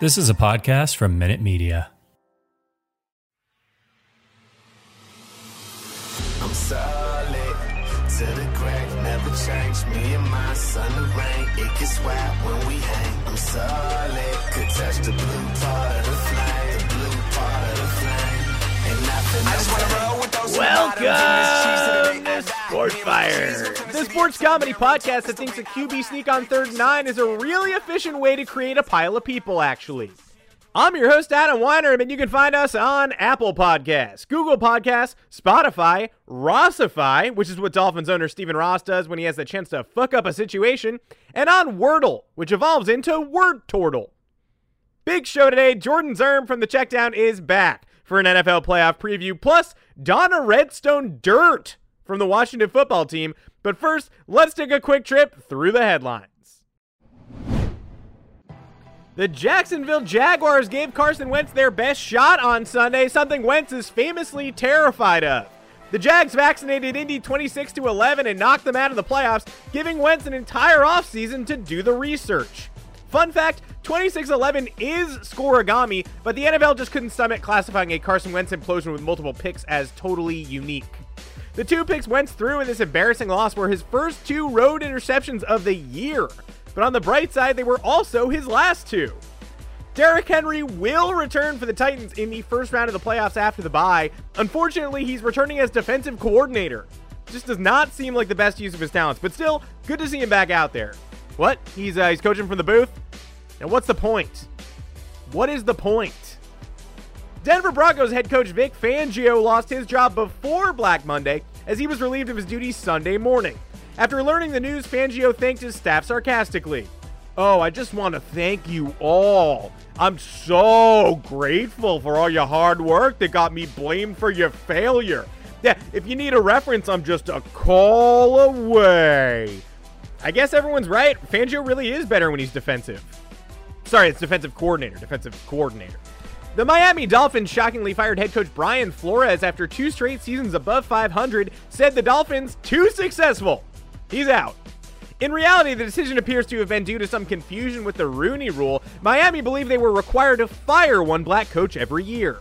This is a podcast from Minute Media. I'm solid to the crack, never change. Me and my son, the rain, it gets wet when we hang. I'm solid, could touch the blue part of the flame, the blue part of the flame. Ain't nothing I just wanna roll with those Welcome to Sports Fire, the sports comedy podcast that thinks a QB sneak on third and nine is a really efficient way to create a pile of people, actually. I'm your host, Adam Weiner, and you can find us on Apple Podcasts, Google Podcasts, Spotify, Rossify, which is what Dolphins owner Stephen Ross does when he has the chance to fuck up a situation, and on Wordle, which evolves into Word Tortle. Big show today. Jordan Zerm from the Checkdown is back for an NFL playoff preview, plus Donna Redstone Dirt from the Washington football team. But first, let's take a quick trip through the headlines. The Jacksonville Jaguars gave Carson Wentz their best shot on Sunday, something Wentz is famously terrified of. The Jags vaccinated Indy 26 to 11 and knocked them out of the playoffs, giving Wentz an entire offseason to do the research. Fun fact 26 11 is scorigami, but the NFL just couldn't stomach classifying a Carson Wentz implosion with multiple picks as totally unique. The two picks Wentz threw in this embarrassing loss were his first two road interceptions of the year. But on the bright side, they were also his last two. Derrick Henry will return for the Titans in the first round of the playoffs after the bye. Unfortunately, he's returning as defensive coordinator. Just does not seem like the best use of his talents, but still, good to see him back out there. What? He's uh, he's coaching from the booth? Now, what's the point? What is the point? Denver Broncos head coach Vic Fangio lost his job before Black Monday as he was relieved of his duties Sunday morning. After learning the news, Fangio thanked his staff sarcastically. Oh, I just want to thank you all. I'm so grateful for all your hard work that got me blamed for your failure. Yeah, if you need a reference, I'm just a call away. I guess everyone's right. Fangio really is better when he's defensive. Sorry, it's defensive coordinator. Defensive coordinator. The Miami Dolphins shockingly fired head coach Brian Flores after two straight seasons above 500, said the Dolphins too successful. He's out. In reality, the decision appears to have been due to some confusion with the Rooney rule. Miami believed they were required to fire one black coach every year.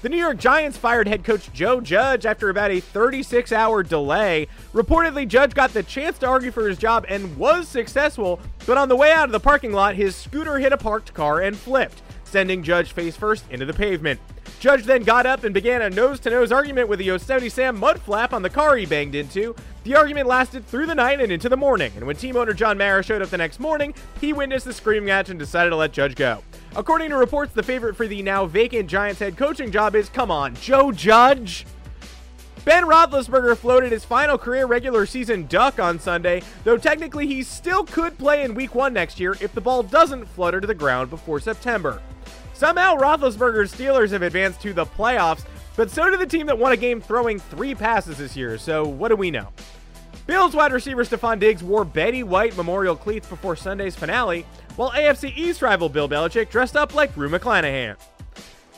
The New York Giants fired head coach Joe Judge after about a 36 hour delay. Reportedly, Judge got the chance to argue for his job and was successful, but on the way out of the parking lot, his scooter hit a parked car and flipped, sending Judge face first into the pavement. Judge then got up and began a nose to nose argument with the Yosemite Sam mudflap on the car he banged into. The argument lasted through the night and into the morning, and when team owner John Mara showed up the next morning, he witnessed the screaming match and decided to let Judge go. According to reports, the favorite for the now vacant Giants head coaching job is come on, Joe Judge. Ben Roethlisberger floated his final career regular season duck on Sunday, though technically he still could play in Week 1 next year if the ball doesn't flutter to the ground before September. Somehow, Roethlisberger's Steelers have advanced to the playoffs, but so did the team that won a game throwing three passes this year, so what do we know? Bills wide receiver Stefon Diggs wore Betty White memorial cleats before Sunday's finale, while AFC East rival Bill Belichick dressed up like Rue McClanahan.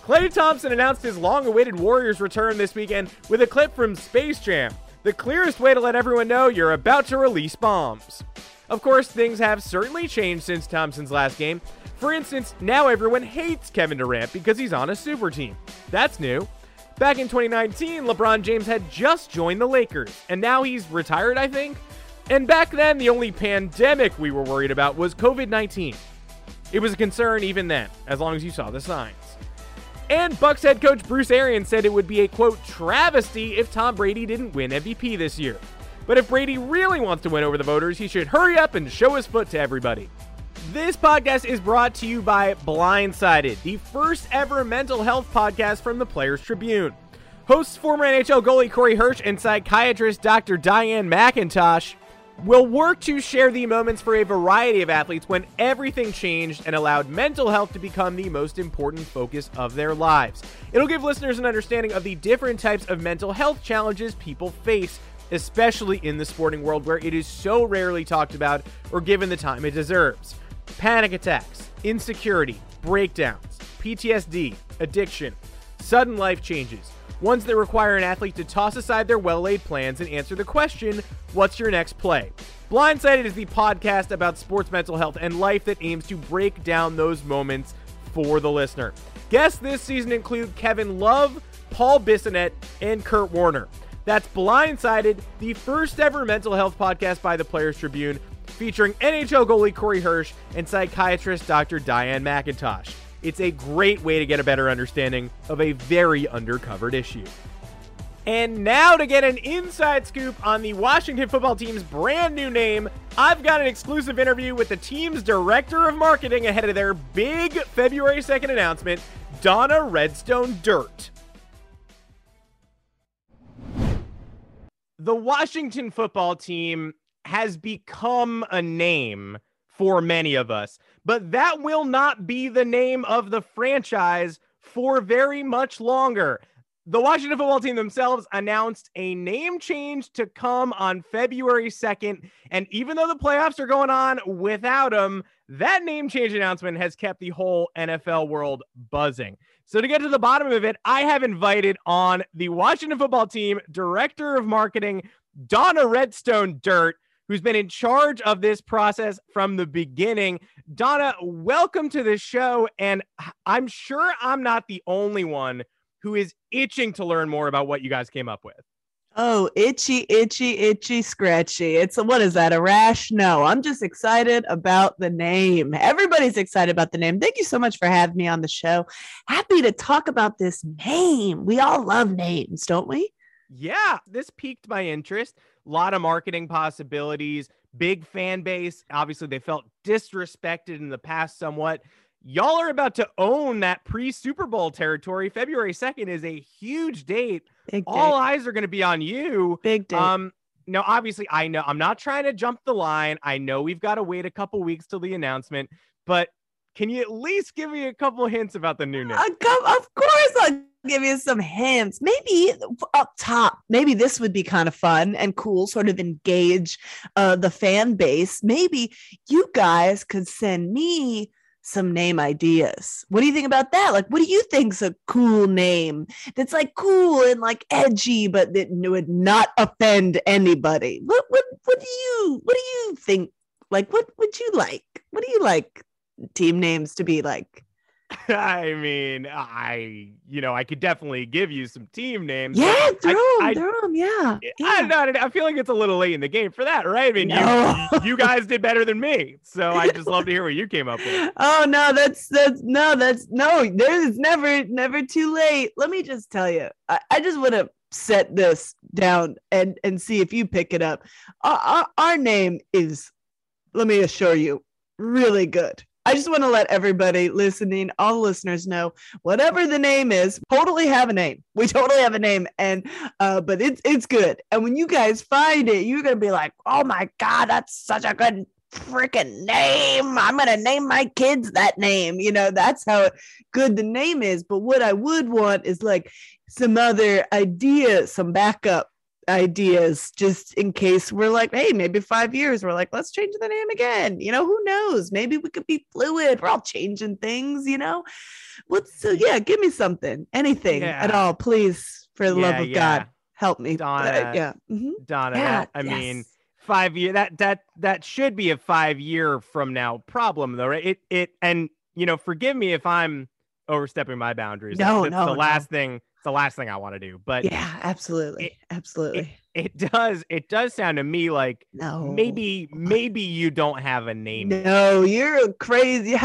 Klay Thompson announced his long awaited Warriors return this weekend with a clip from Space Jam, the clearest way to let everyone know you're about to release bombs. Of course, things have certainly changed since Thompson's last game. For instance, now everyone hates Kevin Durant because he's on a super team. That's new. Back in 2019, LeBron James had just joined the Lakers, and now he's retired, I think. And back then, the only pandemic we were worried about was COVID 19. It was a concern even then, as long as you saw the signs. And Bucs head coach Bruce Arians said it would be a quote travesty if Tom Brady didn't win MVP this year. But if Brady really wants to win over the voters, he should hurry up and show his foot to everybody. This podcast is brought to you by Blindsided, the first ever mental health podcast from the Players Tribune. Hosts former NHL goalie Corey Hirsch and psychiatrist Dr. Diane McIntosh will work to share the moments for a variety of athletes when everything changed and allowed mental health to become the most important focus of their lives. It'll give listeners an understanding of the different types of mental health challenges people face, especially in the sporting world where it is so rarely talked about or given the time it deserves. Panic attacks, insecurity, breakdowns, PTSD, addiction, sudden life changes, ones that require an athlete to toss aside their well laid plans and answer the question, What's your next play? Blindsided is the podcast about sports mental health and life that aims to break down those moments for the listener. Guests this season include Kevin Love, Paul Bissonnette, and Kurt Warner. That's Blindsided, the first ever mental health podcast by the Players Tribune, featuring NHL goalie Corey Hirsch and psychiatrist Dr. Diane McIntosh. It's a great way to get a better understanding of a very undercovered issue. And now to get an inside scoop on the Washington football team's brand new name, I've got an exclusive interview with the team's director of marketing ahead of their big February 2nd announcement, Donna Redstone Dirt. The Washington football team has become a name for many of us, but that will not be the name of the franchise for very much longer. The Washington football team themselves announced a name change to come on February 2nd. And even though the playoffs are going on without them, that name change announcement has kept the whole NFL world buzzing. So, to get to the bottom of it, I have invited on the Washington football team director of marketing, Donna Redstone Dirt, who's been in charge of this process from the beginning. Donna, welcome to the show. And I'm sure I'm not the only one who is itching to learn more about what you guys came up with. Oh, itchy, itchy, itchy, scratchy. It's a, what is that? A rash? No, I'm just excited about the name. Everybody's excited about the name. Thank you so much for having me on the show. Happy to talk about this name. We all love names, don't we? Yeah, this piqued my interest. A lot of marketing possibilities, big fan base. Obviously, they felt disrespected in the past somewhat y'all are about to own that pre Super Bowl territory. February 2nd is a huge date. Big All eyes are going to be on you. Big day. Um, now, obviously, I know I'm not trying to jump the line. I know we've got to wait a couple weeks till the announcement, but can you at least give me a couple hints about the new name? Uh, of course, I'll give you some hints. Maybe up top, maybe this would be kind of fun and cool, sort of engage uh, the fan base. Maybe you guys could send me some name ideas. What do you think about that? Like, what do you think's a cool name that's like cool and like edgy, but that would not offend anybody? What what what do you what do you think? Like, what would you like? What do you like team names to be like? I mean, I you know I could definitely give you some team names. Yeah, throw them, throw them. Yeah, I, yeah. I don't know. I feel like it's a little late in the game for that, right? I mean, No. you you guys did better than me, so I just love to hear what you came up with. Oh no, that's that's no, that's no. There's never never too late. Let me just tell you, I, I just want to set this down and and see if you pick it up. Our, our, our name is, let me assure you, really good. I just want to let everybody listening, all the listeners know, whatever the name is, totally have a name. We totally have a name, and uh, but it's it's good. And when you guys find it, you're gonna be like, oh my god, that's such a good freaking name. I'm gonna name my kids that name. You know, that's how good the name is. But what I would want is like some other ideas, some backup ideas, just in case we're like, hey, maybe five years, we're like, let's change the name again. You know, who knows? Maybe we could be fluid. We're all changing things, you know. What's so yeah, give me something, anything at all, please, for the love of yeah. God. Help me. Donna. Uh, yeah. mhm. Donna, Yeah, that, I mean, five year that that that should be a five year from now problem though, right? It it and you know, forgive me if I'm overstepping my boundaries. No, no, the no. last thing. The last thing I want to do. But Yeah, absolutely. it- absolutely. it does it does sound to me like no. maybe maybe you don't have a name. No, you're crazy.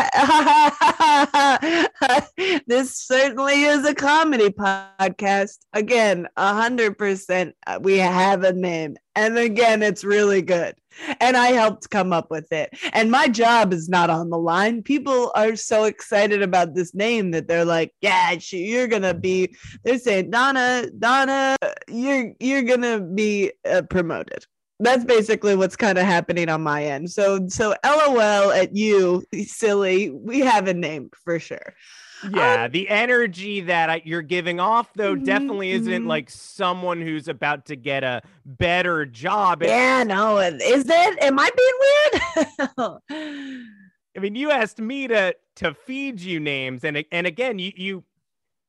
this certainly is a comedy podcast. Again, a hundred percent. uh, We have a name, and again, it's really good. And I helped come up with it. And my job is not on the line. People are so excited about this name that they're like, "Yeah, you're gonna be." They're saying, "Donna, Donna, you're you're gonna be uh, promoted." That's basically what's kind of happening on my end. So so LOL at you, silly. We have a name for sure. Yeah, the energy that I, you're giving off though Mhm, definitely isn't mhm. like someone who's about to get a better job. Yeah, no, is it? Am I being weird? I mean, you asked me to to feed you names, and and again, you you.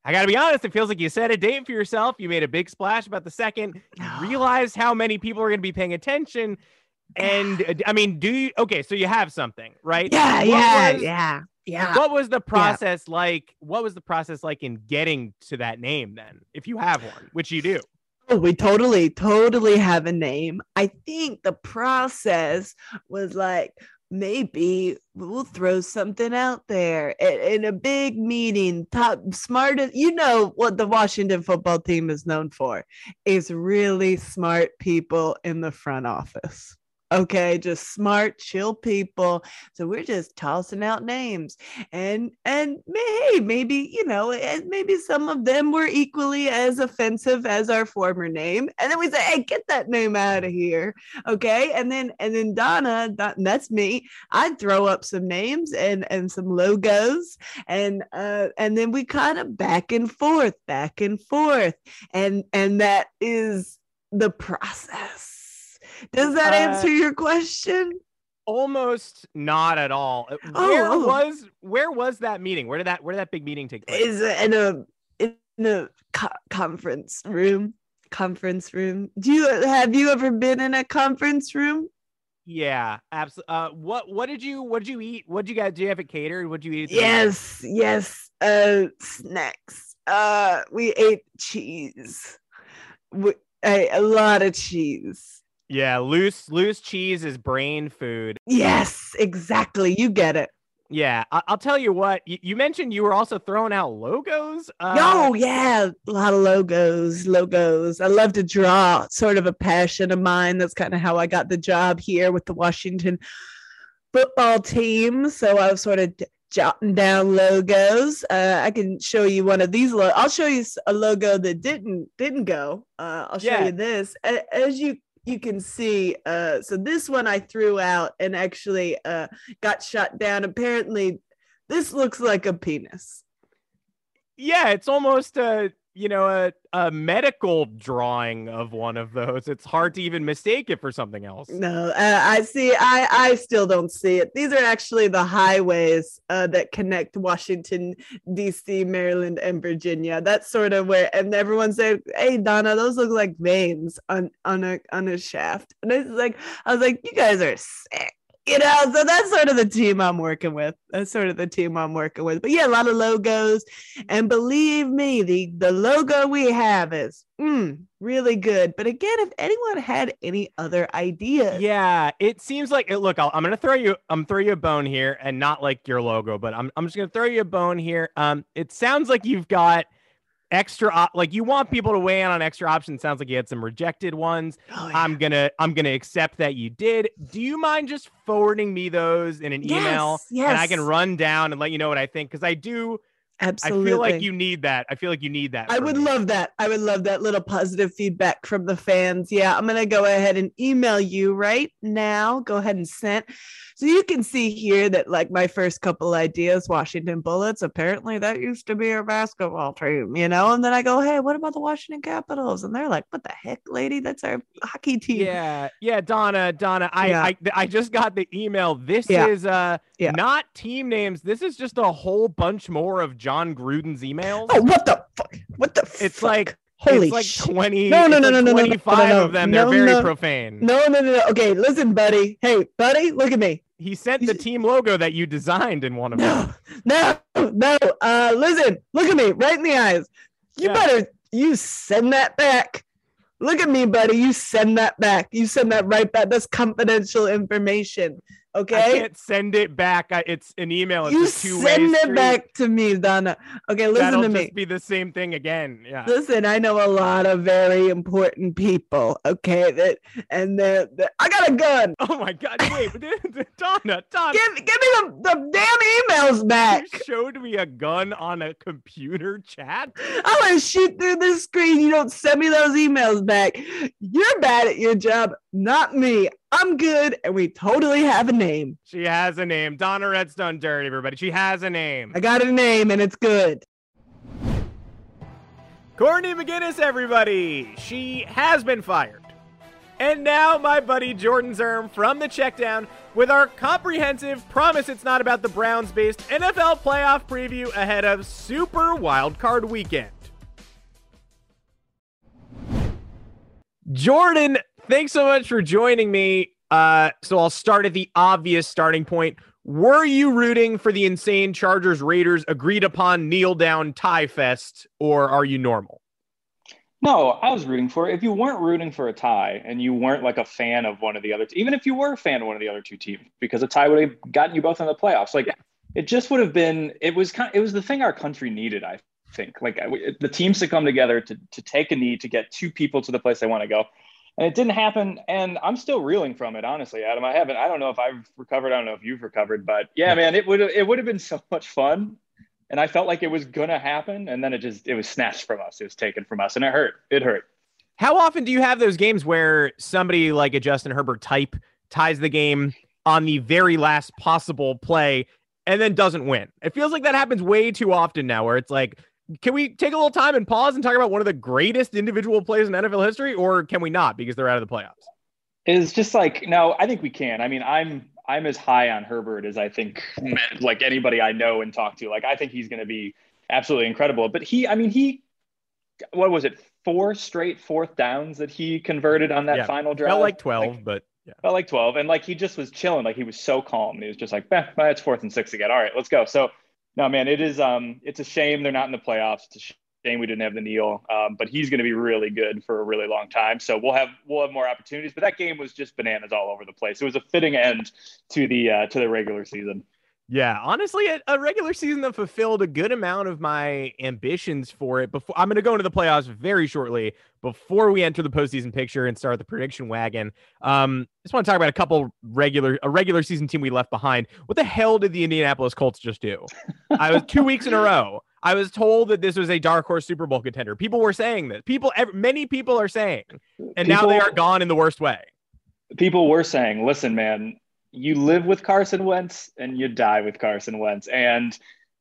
I got to be honest. It feels like you set a date for yourself. You made a big splash about the second. You realized how many people are going to be paying attention, and I mean, do you? Okay, so you have something, right? yeah, What yeah, was- yeah. Yeah. What was the process like? What was the process like in getting to that name then, if you have one, which you do? Oh, we totally, totally have a name. I think the process was like maybe we'll throw something out there in, a big meeting. Top smartest, you know what the Washington football team is known for is really smart people in the front office. Okay, just smart, chill people. So we're just tossing out names, and and hey, maybe you know, and maybe some of them were equally as offensive as our former name. And then we say, hey, get that name out of here, okay? And then and then Donna, that, that's me. I'd throw up some names and and some logos, and uh, and then we kind of back and forth, back and forth, and and that is the process. Does that Uh, answer your question? Almost not at all. Uh, Oh, Where oh. was where was that meeting? Where did that where did that big meeting take place? Is it in a in a co- conference room? Conference room. Do you have you ever been in a conference room? yeah, absolutely. Uh, what what did you what did you eat? What did you guys do? You have it catered? What did you eat? at the meeting? Yes, yes. Uh, snacks. Uh, we ate cheese. We, a, a lot of cheese. Yeah, loose loose cheese is brain food. Yes, exactly. You get it. Yeah, I- I'll tell you what. You, you mentioned you were also throwing out logos. Uh, oh yeah, a lot of logos, logos. I love to draw. It's sort of a passion of mine. That's kind of how I got the job here with the Washington football team. So I was sort of jotting down logos. Uh, I can show you one of these. Lo- I'll show you a logo that didn't didn't go. Uh, I'll show Yeah. you this. As you you can see, uh, so this one I threw out and actually uh, got shut down. Apparently, this looks like a penis. Yeah, it's almost a you know a a medical drawing of one of those. It's hard to even mistake it for something else. No, uh, I see. I I still don't see it. These are actually the highways uh, that connect Washington D.C., Maryland, and Virginia. That's sort of where. And everyone said, "Hey, Donna, those look like veins on on a on a shaft." And it's like, I was like, "You guys are sick." You know, so that's sort of the team I'm working with. That's sort of the team I'm working with. But yeah, a lot of logos, and believe me, the the logo we have is mm, really good. But again, if anyone had any other ideas, Yeah, it seems like it. Look, I'll, I'm gonna throw you. I'm throw you a bone here, and not like your logo, but I'm I'm just gonna throw you a bone here. Um, it sounds like you've got extra op- like you want people to weigh in on extra options. Sounds like you had some rejected ones. Oh, yeah. i'm gonna i'm gonna accept that you did. Do you mind just forwarding me those in an email? Yes, and i can run down and let you know what i think because i do absolutely. i feel like you need that i feel like you need that I would me. love that. I would love that little positive feedback from the fans. Yeah, I'm gonna go ahead and email you right now. Go ahead and send. So you can see here that like my first couple ideas, Washington Bullets. Apparently that used to be our basketball team, you know. And then I go, hey, what about the Washington Capitals? And they're like, what the heck, lady? That's our hockey team. yeah yeah donna donna i Yeah. I, I just got the email this Yeah. is uh Yeah. not team names this is just a whole bunch more of jon gruden's emails Oh, what the fuck? What the? it's fuck? like holy it's like shit. 20 No, no, no, like no, no, no, no, no, 25 no, of them they're very profane No, no, no, no. Okay, listen, buddy. Hey, buddy, look at me. he sent the team logo that you designed in one of them No, no, no. Uh, listen, look at me right in the eyes. You Yeah. better you send that back. Look at me, buddy. You send that back. You send that right back. That's confidential information. I can't send it back. I, it's an email. It's You send it street. back to me, Donna. Okay, listen That'll to just me. be the same thing again. Yeah. Listen, I know a lot of very important people. Okay, that and they're, they're- I got a gun. Oh my God! Wait, Donna, Donna, Give, give me the, the damn emails back. you showed me a gun on a computer chat. I'm gonna shoot through the screen. You don't send me those emails back. You're bad at your job, not me. I'm good, and we totally have a name. She has a name. Donna Redstone Dirty, everybody. She has a name. I got a name, and it's good. Courtney McGinnis, everybody. She has been fired. And now, my buddy Jordan Zerm from the Checkdown with our comprehensive Promise It's Not About the Browns based NFL playoff preview ahead of Super Wildcard Weekend. Jordan, thanks so much for joining me. Uh, so I'll start at the obvious starting point. Were you rooting for the insane Chargers Raiders agreed upon kneel down tie fest, or are you normal? No, I was rooting for it. If you weren't rooting for a tie and you weren't like a fan of one of the other, even if you were a fan of one of the other two teams, because a tie would have gotten you both in the playoffs. Like it just would have been. It was kind. It was the thing our country needed. I think like the teams to come together to to take a knee to get two people to the place they want to go, and it didn't happen. And I'm still reeling from it, honestly, Adam. I haven't. I don't know if I've recovered. I don't know if you've recovered, but yeah, man, it would it would have been so much fun and I felt like it was gonna happen, and then it just it was snatched from us. It was taken from us, and it hurt. It hurt. How often do you have those games where somebody like a Justin Herbert type ties the game on the very last possible play and then doesn't win? It feels like that happens way too often now, where it's like. Can we take a little time and pause and talk about one of the greatest individual plays in NFL history, or can we not because they're out of the playoffs? It's just like no, I think we can. I mean, I'm I'm as high on Herbert as I think like anybody I know and talk to. Like I think he's going to be absolutely incredible. But he, I mean, he, what was it? Four straight fourth downs that he converted on that yeah, final drive. Felt like twelve, like, but yeah. felt like twelve. And like he just was chilling. Like he was so calm. And he was just like, eh, it's fourth and six again. All right, let's go. So no, man, it is. Um, it's a shame they're not in the playoffs. It's a shame we didn't have the kneel, um, but he's going to be really good for a really long time. So we'll have we'll have more opportunities. But that game was just bananas all over the place. It was a fitting end to the uh, to the regular season. Yeah, honestly, a, a, regular season that fulfilled a good amount of my ambitions for it. Before I'm going to go into the playoffs very shortly. Before we enter the postseason picture and start the prediction wagon, um, just want to talk about a couple regular a regular season team we left behind. What the hell did the Indianapolis Colts just do? I was two weeks in a row. I was told that this was a dark horse Super Bowl contender. People were saying this. People, every, many people are saying, and people, now they are gone in the worst way. People were saying, "Listen, man, you live with Carson Wentz and you die with Carson Wentz," and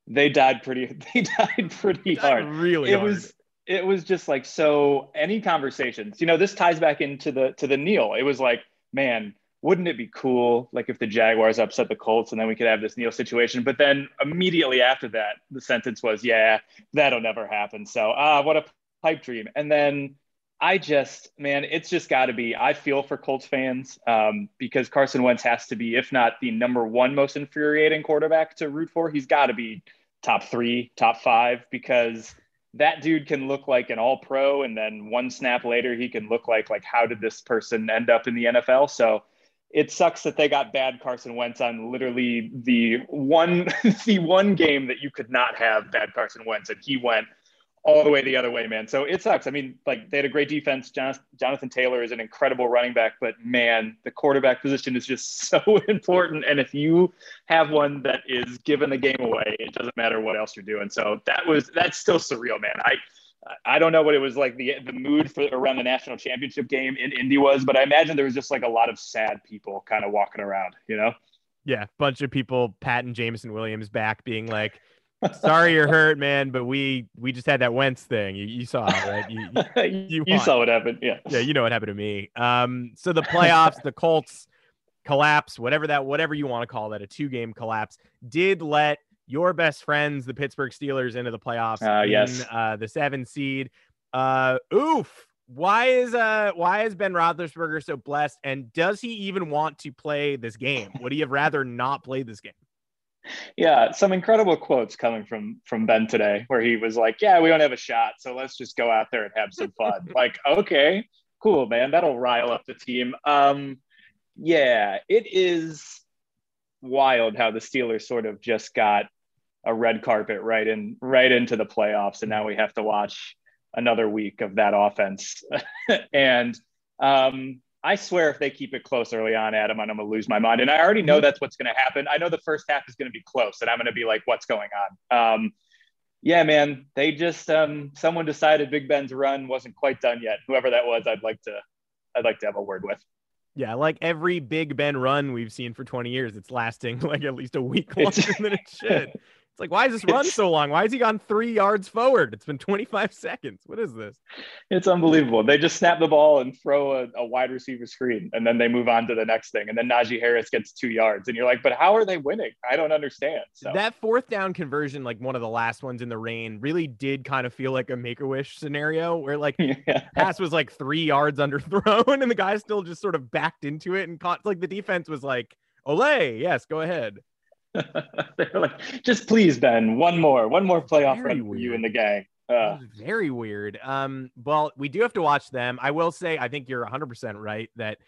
they died pretty. They died pretty died hard. Really, it hard. was. It was just like so. Any conversations, you know, this ties back into the to the kneel. It was like, man, wouldn't it be cool like if the Jaguars upset the Colts and then we could have this kneel situation? But then immediately after that, the sentence was, yeah, that'll never happen. So ah, what a pipe dream. And then I just, man, it's just got to be. I feel for Colts fans um, because Carson Wentz has to be, if not the number one most infuriating quarterback to root for, he's got to be top three, top five because that dude can look like an all pro and then one snap later he can look like like how did this person end up in the NFL so it sucks that they got bad Carson Wentz on literally the one the one game that you could not have bad Carson Wentz, and he went all the way the other way, man. So it sucks. I mean, like they had a great defense. Jonathan Taylor is an incredible running back, but man, the quarterback position is just so important. And if you have one that is giving the game away, it doesn't matter what else you're doing. So that was that's still surreal, man. I I don't know what it was like the the mood for around the national championship game in Indy was, but I imagine there was just like a lot of sad people kind of walking around, you know? Yeah, bunch of people patting Jameson Williams back, being like, "Sorry you're hurt, man, but we we just had that Wentz thing. You, you saw it, right? You you, you, you saw what happened, yeah. Yeah, you know what happened to me. Um, so the playoffs, the Colts collapse, whatever that, whatever you want to call that, a two game collapse, did let your best friends, the Pittsburgh Steelers, into the playoffs. Uh, in, yes. Uh, the seven seed. Uh, oof. Why is uh why is Ben Roethlisberger so blessed? And does he even want to play this game? Would he have rather not played this game? Yeah, some incredible quotes coming from from Ben today, where he was like, "Yeah, we don't have a shot, so let's just go out there and have some fun." like, okay, cool, man, that'll rile up the team. Um, yeah, it is wild how the Steelers sort of just got a red carpet right in right into the playoffs and now we have to watch another week of that offense and um, i swear if they keep it close early on adam i'm going to lose my mind. And i already know mm-hmm. that's what's going to happen. I know the first half is going to be close and i'm going to be like what's going on? Um, yeah man they just um, someone decided big ben's run wasn't quite done yet. Whoever that was i'd like to i'd like to have a word with. Yeah, like every Big Ben run we've seen for 20 years, it's lasting like at least a week longer than it should. It's like, why is this run so long? Why has he gone three yards forward? It's been 25 seconds. What is this? It's unbelievable. They just snap the ball and throw a, a, wide receiver screen, and then they move on to the next thing. And then Najee Harris gets two yards, and you're like, but how are they winning? I don't understand. So. That fourth down conversion, like one of the last ones in the rain, really did kind of feel like a make a wish scenario where like yeah. pass was like three yards underthrown, and the guy still just sort of backed into it and caught. Like the defense was like, "Ole, yes, go ahead." They're like, just please, Ben, one more, one more playoff run for you and the gang. Uh, very weird. Um, well, we do have to watch them. I will say, I think you're 100% right that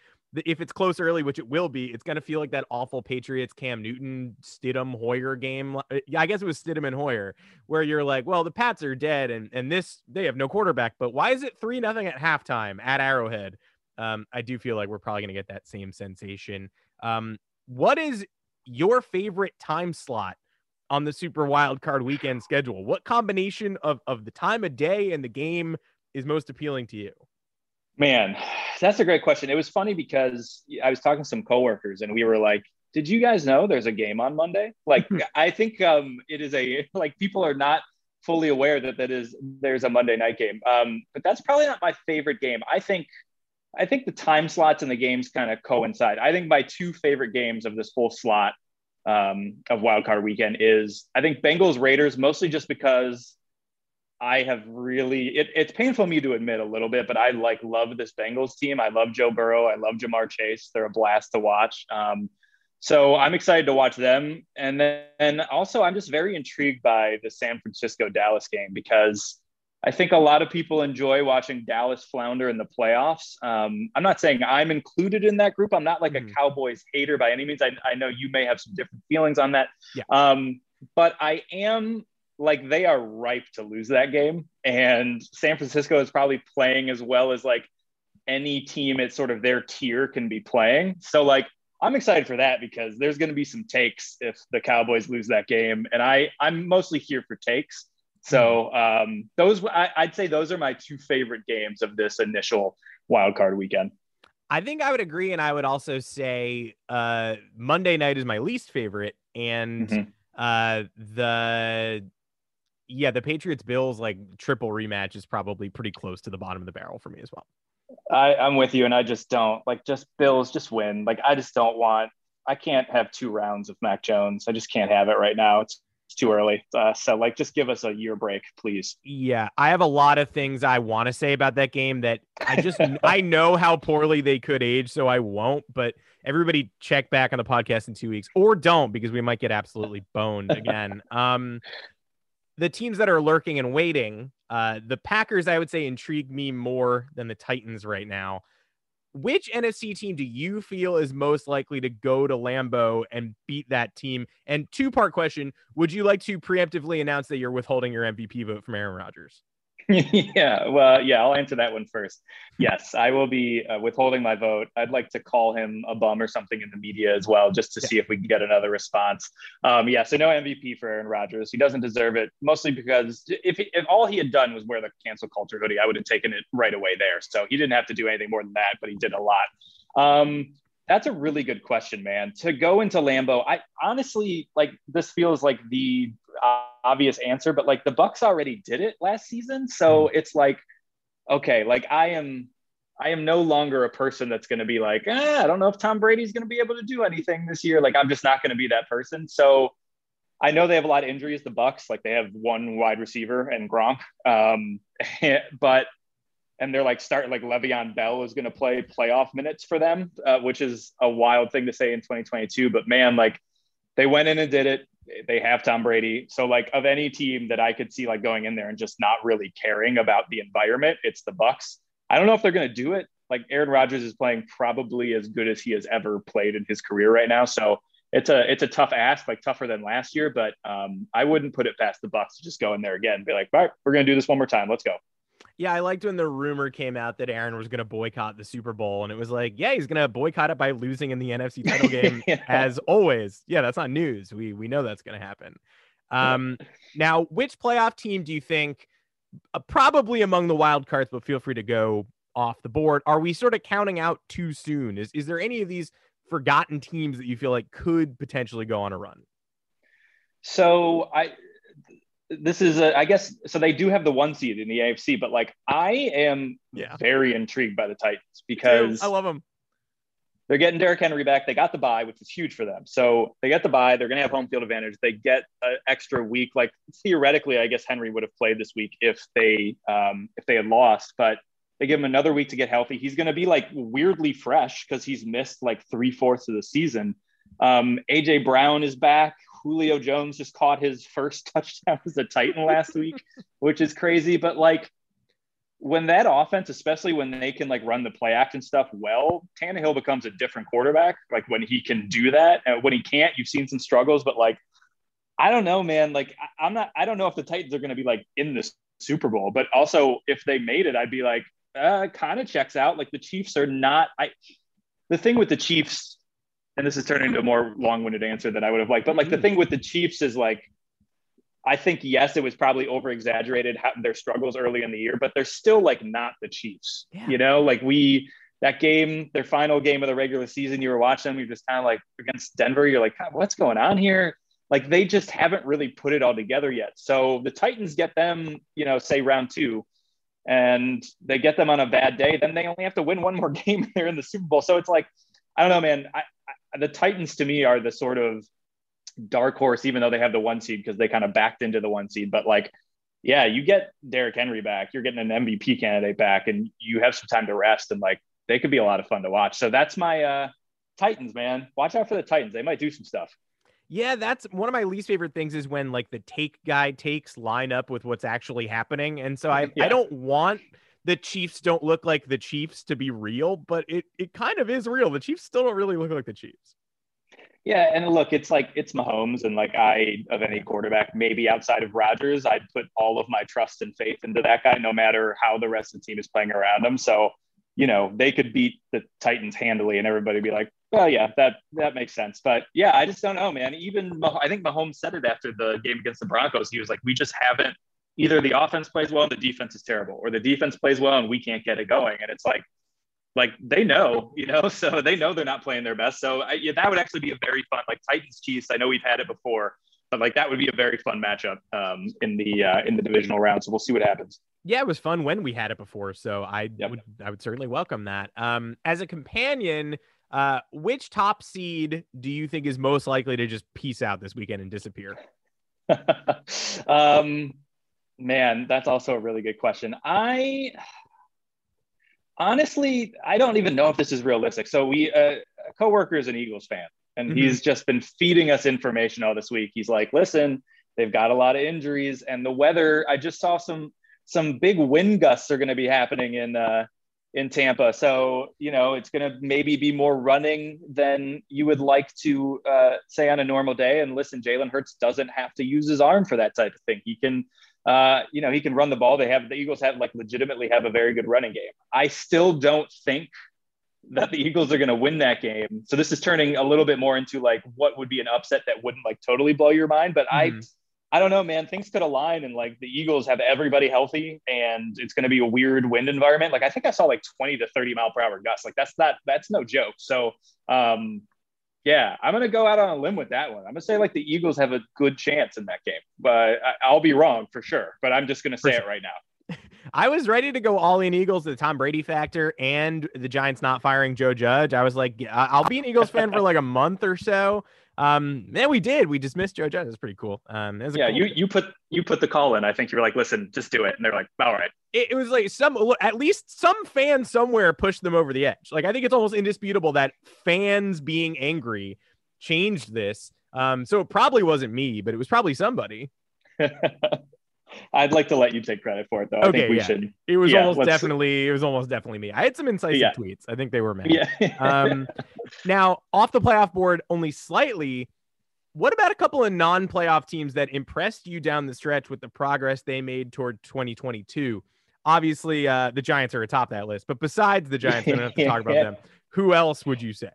if it's close early, which it will be, it's going to feel like that awful Patriots Cam Newton Stidham Hoyer game. Uh, I guess it was Stidham and Hoyer, where you're like, well, the Pats are dead, and and this they have no quarterback, but why is it three nothing at halftime at Arrowhead? Um, I do feel like we're probably going to get that same sensation. Um, what is your favorite time slot on the Super Wild Card Weekend schedule? What combination of of the time of day and the game is most appealing to you? Man, that's a great question. It was funny because I was talking to some coworkers and we were like, did you guys know there's a game on Monday? Like, I think um, it is a, like, people are not fully aware that that is, there's a Monday night game. Um, but that's probably not my favorite game. I think, I think the time slots and the games kind of coincide. I think my two favorite games of this full slot um, of wildcard weekend is, I think Bengals Raiders, mostly just because I have really it, it's painful me to admit a little bit, but I like love this Bengals team. I love Joe Burrow. I love Ja'Marr Chase. They're a blast to watch. Um, so I'm excited to watch them. And then and also I'm just very intrigued by the San Francisco Dallas game because I think a lot of people enjoy watching Dallas flounder in the playoffs. Um, I'm not saying I'm included in that group. I'm not like Mhm. a Cowboys hater by any means. I, I know you may have some different feelings on that. Yeah. Um, but I am like they are ripe to lose that game. And San Francisco is probably playing as well as like any team at sort of their tier can be playing. So like I'm excited for that because there's going to be some takes if the Cowboys lose that game, and I I'm mostly here for takes. So um, those I, I'd say those are my two favorite games of this initial wild card weekend. I think I would agree, and I would also say uh, Monday night is my least favorite, and Mhm. uh, the yeah, the Patriots Bills like triple rematch is probably pretty close to the bottom of the barrel for me as well. I, I'm with you, and I just don't like just Bills just win. Like I just don't want. I can't have two rounds of Mac Jones. I just can't have it right now. It's, it's too early. Uh, so like, just give us a year break, please. Yeah, I have a lot of things I want to say about that game that I just I know how poorly they could age, so I won't. But everybody check back on the podcast in two weeks, or don't because we might get absolutely boned again. Um, the teams that are lurking and waiting, uh, the Packers, I would say, intrigue me more than the Titans right now. Which NFC team do you feel is most likely to go to Lambeau and beat that team? And two part question Would you like to preemptively announce that you're withholding your MVP vote from Aaron Rodgers? yeah, well, yeah, I'll answer that one first. Yes, I will be uh, withholding my vote. I'd like to call him a bum or something in the media as well, just to see if we can get another response. Um, yeah, so no MVP for Aaron Rodgers. He doesn't deserve it, mostly because if, he, if all he had done was wear the cancel culture hoodie, I would have taken it right away there. So he didn't have to do anything more than that, but he did a lot. Um, that's a really good question, man. To go into Lambeau, I honestly like this feels like the uh, obvious answer, but like the Bucs already did it last season, so it's like, okay, like I am, I am no longer a person that's going to be like, ah, I don't know if Tom Brady's going to be able to do anything this year. Like I'm just not going to be that person. So I know they have a lot of injuries. The Bucs, like they have one wide receiver and Gronk, um, but and they're like starting like Le'Veon Bell is going to play playoff minutes for them, uh, which is a wild thing to say in 2022. But man, like they went in and did it. They have Tom Brady. So like of any team that I could see like going in there and just not really caring about the environment, it's the Bucs. I don't know if they're going to do it. Like Aaron Rodgers is playing probably as good as he has ever played in his career right now. So it's a it's a tough ask, like tougher than last year. But um, I wouldn't put it past the Bucs to just go in there again and be like, all right, we're going to do this one more time. Let's go. Yeah, I liked when the rumor came out that Aaron was going to boycott the Super Bowl, and it was like, yeah, he's going to boycott it by losing in the NFC title game, Yeah. as always. Yeah, that's not news. We we know that's going to happen. Um, now, which playoff team do you think, uh, probably among the wild cards, but feel free to go off the board? Are we sort of counting out too soon? Is is there any of these forgotten teams that you feel like could potentially go on a run? So I this is a, I guess so they do have the one seed in the AFC, but like I am Yeah. very intrigued by the Titans because I love them. they're getting Derrick Henry back. They got the bye, which is huge for them. So they get the bye. They're going to have home field advantage. They get an extra week. Like theoretically, I guess Henry would have played this week if they um, if they had lost, but they give him another week to get healthy. He's going to be like weirdly fresh because he's missed like three fourths of the season. Um, AJ Brown is back, Julio Jones just caught his first touchdown as a Titan last week, which is crazy. But like when that offense, especially when they can like run the play action stuff well, Tannehill becomes a different quarterback. Like when he can do that, and when he can't, you've seen some struggles. But like, I don't know, man. Like I, I'm not. I don't know if the Titans are going to be like in this Super Bowl, but also if they made it, I'd be like, uh, kind of checks out. Like the Chiefs are not. I. The thing with the Chiefs, and this is turning into a more long-winded answer than I would have liked, but like the hmm. thing with the Chiefs is like I think yes, it was probably over exaggerated their struggles early in the year, but they're still like not the Chiefs. Yeah. You know, like we that game, their final game of the regular season, you were watching them, you're just kind of like against Denver, you're like, what's going on here? Like they just haven't really put it all together yet. So the Titans get them, you know, say round two, and they get them on a bad day, then they only have to win one more game. They're in the Super Bowl. So it's like, I don't know, man. I, the Titans to me are the sort of dark horse, even though they have the one seed because they kind of backed into the one seed. But like, yeah, you get Derrick Henry back, you're getting an MVP candidate back, and you have some time to rest, and like they could be a lot of fun to watch. So that's my uh Titans, man. Watch out for the Titans. They might do some stuff. Yeah, that's one of my least favorite things is when like the take guy takes line up with what's actually happening. And so I yeah. I don't want the Chiefs don't look like the Chiefs to be real, but it it kind of is real. The Chiefs still don't really look like the Chiefs. Yeah, and look, it's like it's Mahomes, and like I of any quarterback, maybe outside of Rodgers, I'd put all of my trust and faith into that guy, no matter how the rest of the team is playing around him. So, you know, they could beat the Titans handily, and everybody be like, "Well, yeah, that that makes sense." But yeah, I just don't know, man. Even I think Mahomes said it after the game against the Broncos. He was like, "We just haven't." Either the offense plays well and the defense is terrible, or the defense plays well and we can't get it going. And it's like, like they know, you know, so they know they're not playing their best. So I, yeah, that would actually be a very fun, like Titans Chiefs. I know we've had it before, but like that would be a very fun matchup um, in the uh, in the divisional round. So we'll see what happens. Yeah, it was fun when we had it before. So I yep. would I would certainly welcome that. Um, as a companion, uh, which top seed do you think is most likely to just peace out this weekend and disappear? um, man, that's also a really good question. I honestly, I don't even know if this is realistic. So we, uh, a coworker is an Eagles fan, and mm-hmm. he's just been feeding us information all this week. He's like, "Listen, they've got a lot of injuries, and the weather. I just saw some some big wind gusts are going to be happening in uh, in Tampa. So you know, it's going to maybe be more running than you would like to uh, say on a normal day. And listen, Jalen Hurts doesn't have to use his arm for that type of thing. He can uh, you know, he can run the ball. They have the Eagles have like legitimately have a very good running game. I still don't think that the Eagles are going to win that game. So this is turning a little bit more into like what would be an upset that wouldn't like totally blow your mind. But mm-hmm. I, I don't know, man. Things could align and like the Eagles have everybody healthy, and it's going to be a weird wind environment. Like I think I saw like 20 to 30 mile per hour gusts. Like that's not that's no joke. So um, yeah, I'm gonna go out on a limb with that one. I'm gonna say like the Eagles have a good chance in that game, but I, will be wrong for sure. But I'm just gonna say it right now. I was ready to go all in Eagles, the Tom Brady factor, and the Giants not firing Joe Judge. I was like, I'll be an Eagles fan for like a month or so. Um, man, we did. We dismissed Joe Judge. It's pretty cool. Um, yeah, cool you you put you put the call in. I think you were like, listen, just do it, and they're like, all right. It, it was like some at least some fan somewhere pushed them over the edge. Like I think it's almost indisputable that fans being angry changed this. Um, so it probably wasn't me, but it was probably somebody. I'd like to let you take credit for it though. I okay, think we yeah. should. It was yeah, almost definitely it was almost definitely me. I had some incisive yeah. tweets. I think they were mad. Yeah. um, now off the playoff board only slightly. What about a couple of non-playoff teams that impressed you down the stretch with the progress they made toward 2022? Obviously, uh, the Giants are atop that list, but besides the Giants, I don't have to talk about them. Who else would you say?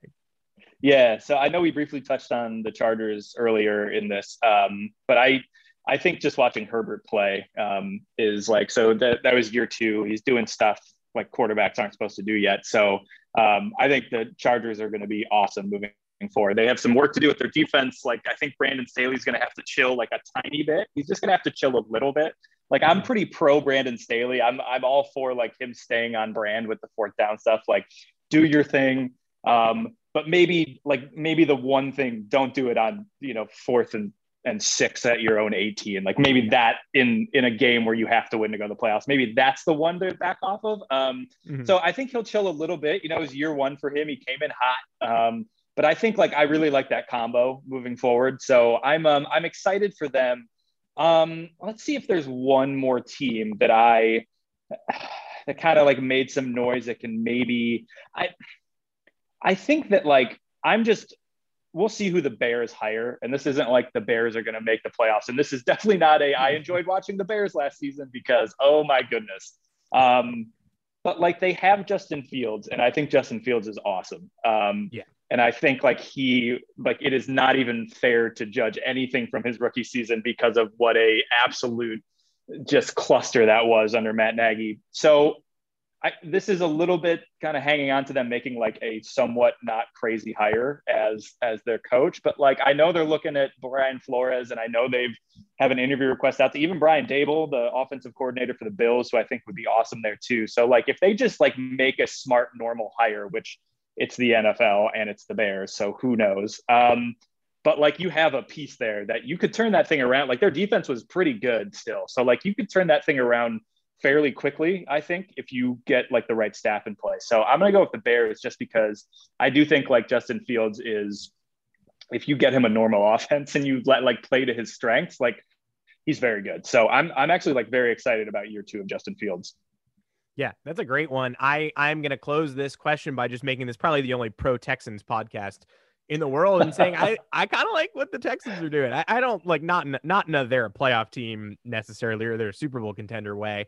Yeah, so I know we briefly touched on the Chargers earlier in this, um, but I I think just watching Herbert play um, is like so that that was year two. He's doing stuff like quarterbacks aren't supposed to do yet. So um, I think the Chargers are going to be awesome moving forward. They have some work to do with their defense. Like I think Brandon Staley's going to have to chill like a tiny bit. He's just going to have to chill a little bit. Like I'm pretty pro Brandon Staley. I'm I'm all for like him staying on brand with the fourth down stuff. Like do your thing. Um, but maybe like maybe the one thing don't do it on you know fourth and and six at your own 18 like maybe that in in a game where you have to win to go to the playoffs maybe that's the one to back off of um mm-hmm. so i think he'll chill a little bit you know it was year one for him he came in hot um but I think like I really like that combo moving forward. So I'm um, I'm excited for them. Um, let's see if there's one more team that I that kind of like made some noise that can maybe I I think that like I'm just we'll see who the Bears hire. And this isn't like the Bears are going to make the playoffs. And this is definitely not a, I enjoyed watching the Bears last season because, oh my goodness. Um, but like they have Justin Fields, and I think Justin Fields is awesome. Um, yeah. And I think like he, like it is not even fair to judge anything from his rookie season because of what a absolute just cluster that was under Matt Nagy. So I, this is a little bit kind of hanging on to them making like a somewhat not crazy hire as as their coach, but like I know they're looking at Brian Flores, and I know they've have an interview request out to even Brian Daboll the offensive coordinator for the Bills, who I think would be awesome there too. So like if they just like make a smart normal hire, which it's the NFL and it's the Bears, so who knows? Um, but like you have a piece there that you could turn that thing around. Like their defense was pretty good still, so like you could turn that thing around fairly quickly, I think, if you get like the right staff in place. So I'm going to go with the Bears just because I do think like Justin Fields is, if you get him a normal offense and you let like play to his strengths, like he's very good. So I'm I'm actually like very excited about year two of Justin Fields. Yeah, that's a great one. I I'm going to close this question by just making this probably the only pro Texans podcast in the world and saying I, I kind of like what the Texans are doing. I, I don't like not not in a they're a playoff team necessarily or they're a Super Bowl contender way.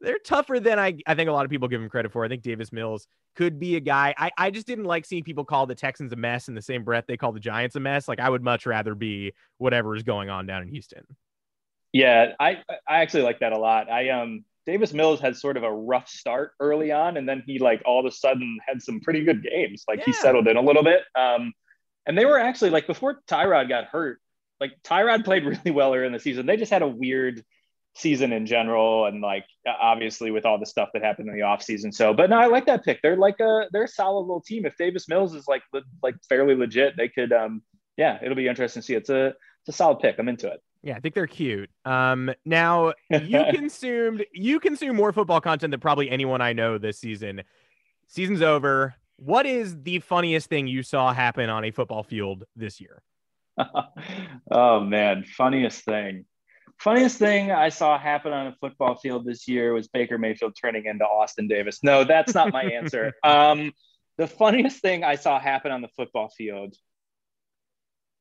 They're tougher than I, I think a lot of people give them credit for. I think Davis Mills could be a guy. I, I just didn't like seeing people call the Texans a mess in the same breath they call the Giants a mess. Like I would much rather be whatever is going on down in Houston. Yeah, I I actually like that a lot. I um Davis Mills had sort of a rough start early on, and then he like all of a sudden had some pretty good games. Like yeah. he settled in a little bit. Um, and they were actually like before Tyrod got hurt, like Tyrod played really well earlier in the season. They just had a weird season in general and like obviously with all the stuff that happened in the offseason. So but no, I like that pick. They're like a they're a solid little team. If Davis Mills is like like fairly legit, they could um yeah, it'll be interesting to see. It's a it's a solid pick. I'm into it. Yeah, I think they're cute. Um, now you consumed you consume more football content than probably anyone I know this season. Season's over. What is the funniest thing you saw happen on a football field this year? oh man, funniest thing. Funniest thing I saw happen on a football field this year was Baker Mayfield turning into Austin Davis. No, that's not my answer. Um, the funniest thing I saw happen on the football field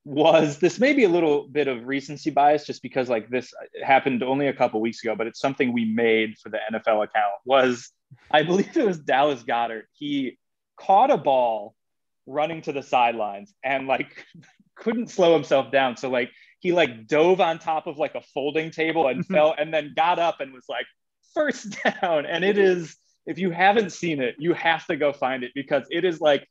was this may be a little bit of recency bias just because like this happened only a couple weeks ago, but it's something we made for the NFL account was I believe it was Dallas Goedert. He caught a ball running to the sidelines and like couldn't slow himself down. So like he like dove on top of like a folding table and fell and then got up and was like first down. And it is if you haven't seen it, you have to go find it because it is like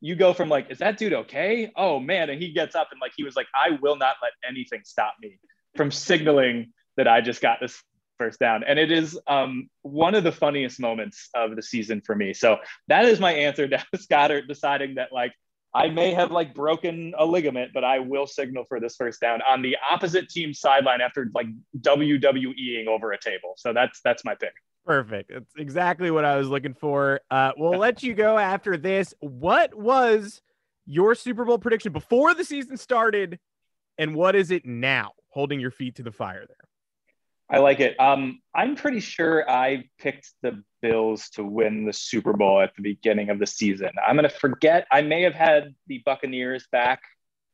you go from like, is that dude okay? Oh man. And he gets up and like he was like, I will not let anything stop me from signaling that I just got this first down. And it is um, one of the funniest moments of the season for me. So that is my answer to Goedert deciding that like I may have like broken a ligament, but I will signal for this first down on the opposite team sideline after like WWEing over a table. So that's that's my pick. Perfect. That's exactly what I was looking for. Uh, we'll let you go after this. What was your Super Bowl prediction before the season started, and what is it now? Holding your feet to the fire there. I like it. Um, I'm pretty sure I picked the Bills to win the Super Bowl at the beginning of the season. I'm going to forget. I may have had the Buccaneers back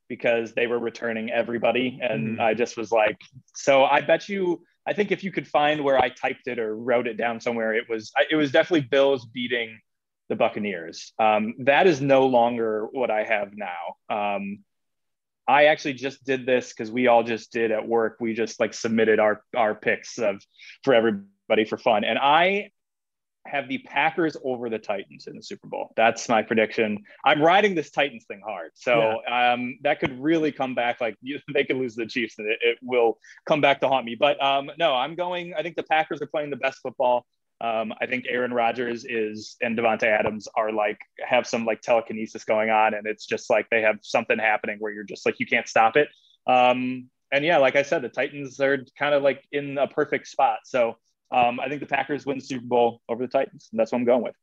because they were returning everybody. And mm. I just was like, so I bet you, I think if you could find where I typed it or wrote it down somewhere, it was, it was definitely Bills beating the Buccaneers. Um, that is no longer what I have now. Um, I actually just did this because we all just did at work. We just like submitted our our picks of for everybody for fun, and I have the Packers over the Titans in the Super Bowl. That's my prediction. I'm riding this Titans thing hard, so yeah. um, that could really come back. Like you, they could lose the Chiefs, and it, it, will come back to haunt me. But um, no, I'm going. I think the Packers are playing the best football. Um, I think Aaron Rodgers is and Davante Adams are like have some like telekinesis going on, and it's just like they have something happening where you're just like you can't stop it. Um, and yeah, like I said, the Titans are kind of like in a perfect spot. So um, I think the Packers win the Super Bowl over the Titans. And that's what I'm going with.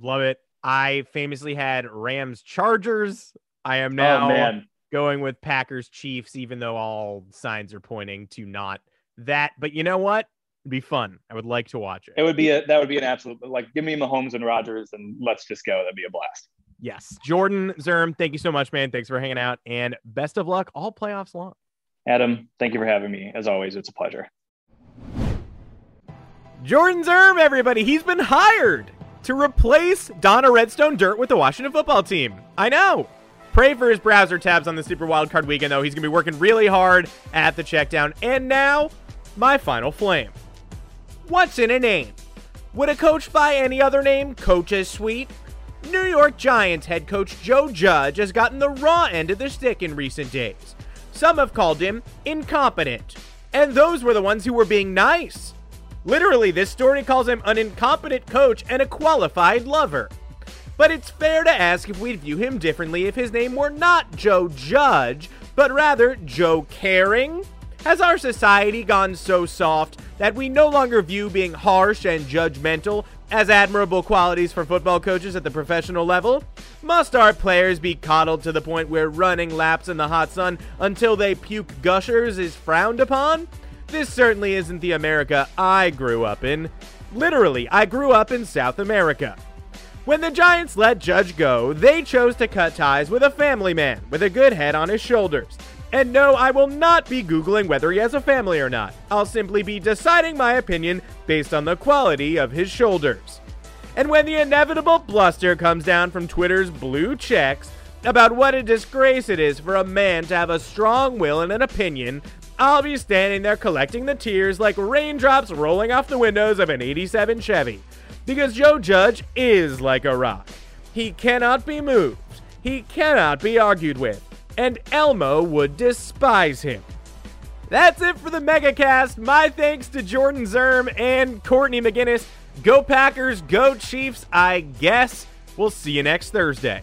Love it. I famously had Rams Chargers. I am now oh going with Packers Chiefs, even though all signs are pointing to not that. But you know what? It'd be fun. I would like to watch it. it would be a that would be an absolute like give me Mahomes and Rodgers and let's just go. That'd be a blast. Yes. Jordan Zerm, thank you so much, man. Thanks for hanging out and best of luck all playoffs long. Adam, thank you for having me. As always, it's a pleasure. Jordan Zerm, everybody, he's been hired to replace Donna Redstone Dirt with the Washington football team. I know. Pray for his browser tabs on the Super Wildcard weekend, though. He's going to be working really hard at the checkdown. And now, my final flame. What's in a name? Would a coach by any other name coach as sweet? New York Giants head coach Joe Judge has gotten the raw end of the stick in recent days. Some have called him incompetent, and those were the ones who were being nice. Literally, this story calls him an incompetent coach and a qualified lover. But it's fair to ask if we'd view him differently if his name were not Joe Judge, but rather Joe Caring? Has our society gone so soft that we no longer view being harsh and judgmental as admirable qualities for football coaches at the professional level? Must our players be coddled to the point where running laps in the hot sun until they puke gushers is frowned upon? This certainly isn't the America I grew up in. Literally, I grew up in South America. When the Giants let Judge go, they chose to cut ties with a family man with a good head on his shoulders. And no, I will not be Googling whether he has a family or not. I'll simply be deciding my opinion based on the quality of his shoulders. And when the inevitable bluster comes down from Twitter's blue checks about what a disgrace it is for a man to have a strong will and an opinion, I'll be standing there collecting the tears like raindrops rolling off the windows of an 87 Chevy. Because Joe Judge is like a rock. He cannot be moved, he cannot be argued with, and Elmo would despise him. That's it for the MegaCast. My thanks to Jordan Zerm and Courtney McGinnis. Go Packers, go Chiefs, I guess. We'll see you next Thursday.